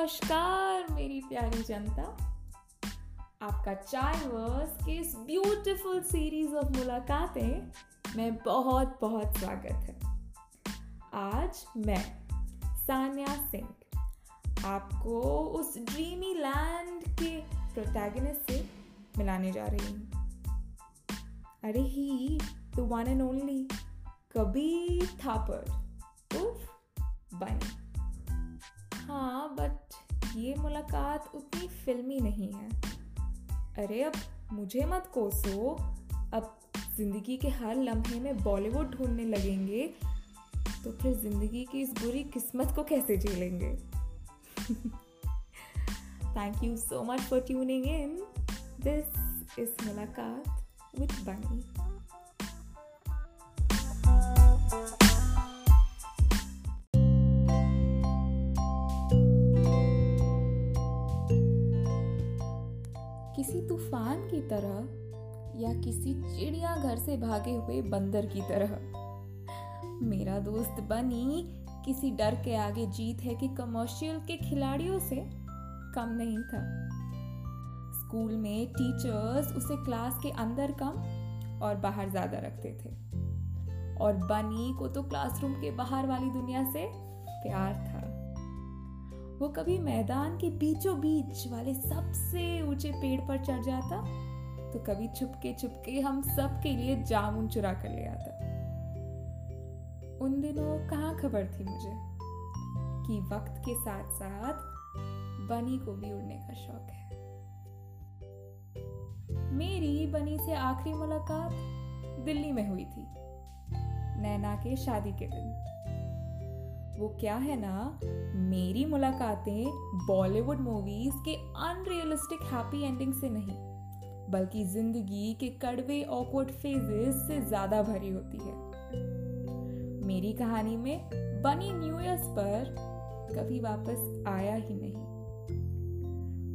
नमस्कार, मेरी प्यारी जनता। आपका चाय वर्स के इस ब्यूटीफुल सीरीज़ ऑफ़ मुलाकातें में बहुत बहुत स्वागत है। आज मैं, सान्या सिंह, आपको उस ड्रीमी लैंड के प्रोटैगनिस्ट से मिलाने जा रही हूँ। अरे he the one and only Kabir Thapar उफ, बनी। हाँ बट ये मुलाकात उतनी फिल्मी नहीं है। अरे अब मुझे मत कोसो। अब ज़िंदगी के हर लम्हे में बॉलीवुड ढूँढने लगेंगे तो फिर ज़िंदगी की इस बुरी किस्मत को कैसे झेलेंगे? Thank you so much for tuning in this is Mulakat with Bunny किसी तूफ़ान की तरह या किसी चिड़िया घर से भागे हुए बंदर की तरह। मेरा दोस्त बनी किसी डर के आगे जीत है कि कमर्शियल के खिलाड़ियों से कम नहीं था। स्कूल में टीचर्स उसे क्लास के अंदर कम और बाहर ज़्यादा रखते थे। और बनी को तो क्लासरूम के बाहर वाली दुनिया से प्यार था। वो कभी मैदान के बीचों बीच वाले सबसे ऊँचे पेड़ पर चढ़ जाता तो कभी छुपके छुपके हम सब के लिए जामुन चुरा कर ले आता। उन दिनों कहाँ खबर थी मुझे कि वक्त के साथ साथ बनी को भी उड़ने का शौक है। मेरी बनी से आखिरी मुलाकात दिल्ली में हुई थी, नैना के शादी के दिन। वो क्या है ना, मेरी मुलाकातें बॉलीवुड मूवीज़ के अनरियलिस्टिक हैप्पी एंडिंग से नहीं, बल्कि ज़िंदगी के कड़वे ऑकवर्ड फेजेस से ज़्यादा भरी होती है। मेरी कहानी में बनी न्यू ईयर्स पर कभी वापस आया ही नहीं।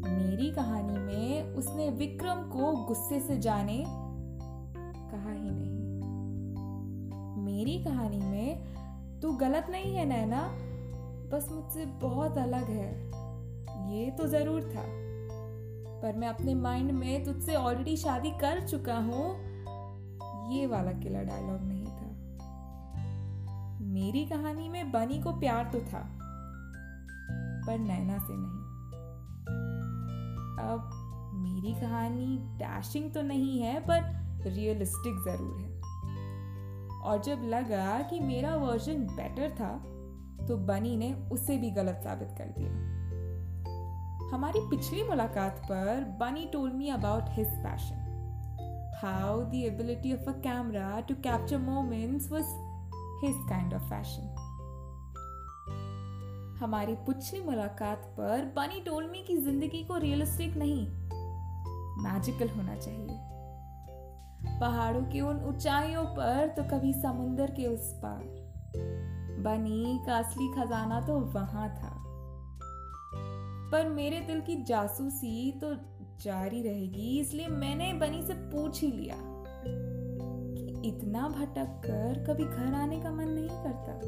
मेरी कहानी में उसने विक्रम को गुस्से से जाने कहा ही नहीं। मेरी कहानी में तू गलत नहीं है, नैना। बस मुझसे बहुत अलग है। ये तो ज़रूर था। पर मैं अपने माइंड में तुझसे ऑलरेडी शादी कर चुका हूँ। ये वाला किला डायलॉग नहीं था। मेरी कहानी में बनी को प्यार तो था, पर नैना से नहीं। अब मेरी कहानी डैशिंग तो नहीं है, पर रियलिस्टिक ज़रूर है। और जब लगा कि मेरा वर्जन बेटर था तो बनी ने उसे भी गलत साबित कर दिया। हमारी पिछली मुलाकात पर Bunny told me about his passion how the ability of a camera to capture moments was his kind of fashion हमारी पिछली मुलाकात पर बनी टोल मी की ज़िंदगी को रियलिस्टिक नहीं मैजिकल होना चाहिए। पहाड़ों की उन ऊंचाइयों पर तो कभी समुंदर के उस पार। बनी का असली खजाना तो वहाँ था। पर मेरे दिल की जासूसी तो जारी रहेगी, इसलिए मैंने बनी से पूछ ही लिया कि इतना भटक कर कभी घर आने का मन नहीं करता?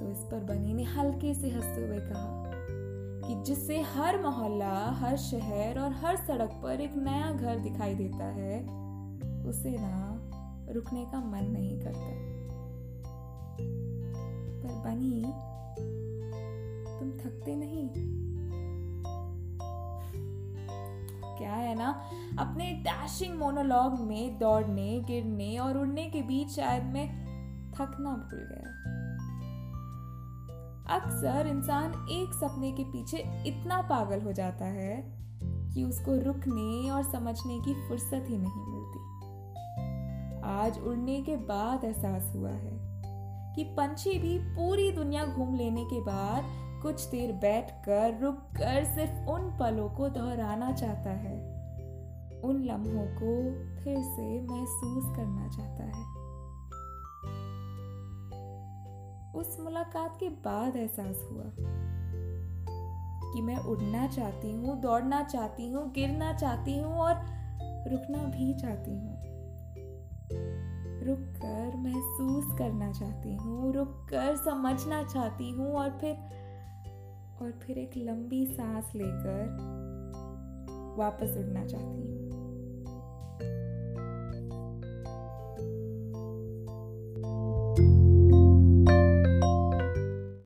तो इस पर बनी ने हल्के से हँसते हुए कहा कि जिससे हर मोहल्ला, हर शहर और हर सड़क पर एक नया घर दिखाई देता है, उसे ना रुकने का मन नहीं करता। पर बनी, तुम थकते नहीं? क्या है ना, अपने डैशिंग मोनोलॉग में दौड़ने, गिरने और उड़ने के बीच शायद मैं थकना भूल गया। अक्सर इंसान एक सपने के पीछे इतना पागल हो जाता है कि उसको रुकने और समझने की फुर्सत ही नहीं मिलती। आज उड़ने के बाद एहसास हुआ है कि पंछी भी पूरी दुनिया घूम लेने के बाद कुछ देर बैठकर रुक कर सिर्फ़ उन पलों को दोहराना चाहता है। उन लम्हों को फिर से महसूस करना चाहता है। उस मुलाकात के बाद एहसास हुआ कि मैं उड़ना चाहती हूँ, दौड़ना चाहती हूँ, गिरना चाहती हूँ और रुकना भी चाहती हूँ। रुक कर महसूस करना चाहती हूँ रुक कर समझना चाहती हूँ और फिर और फिर एक लंबी सांस लेकर वापस उड़ना चाहती हूँ।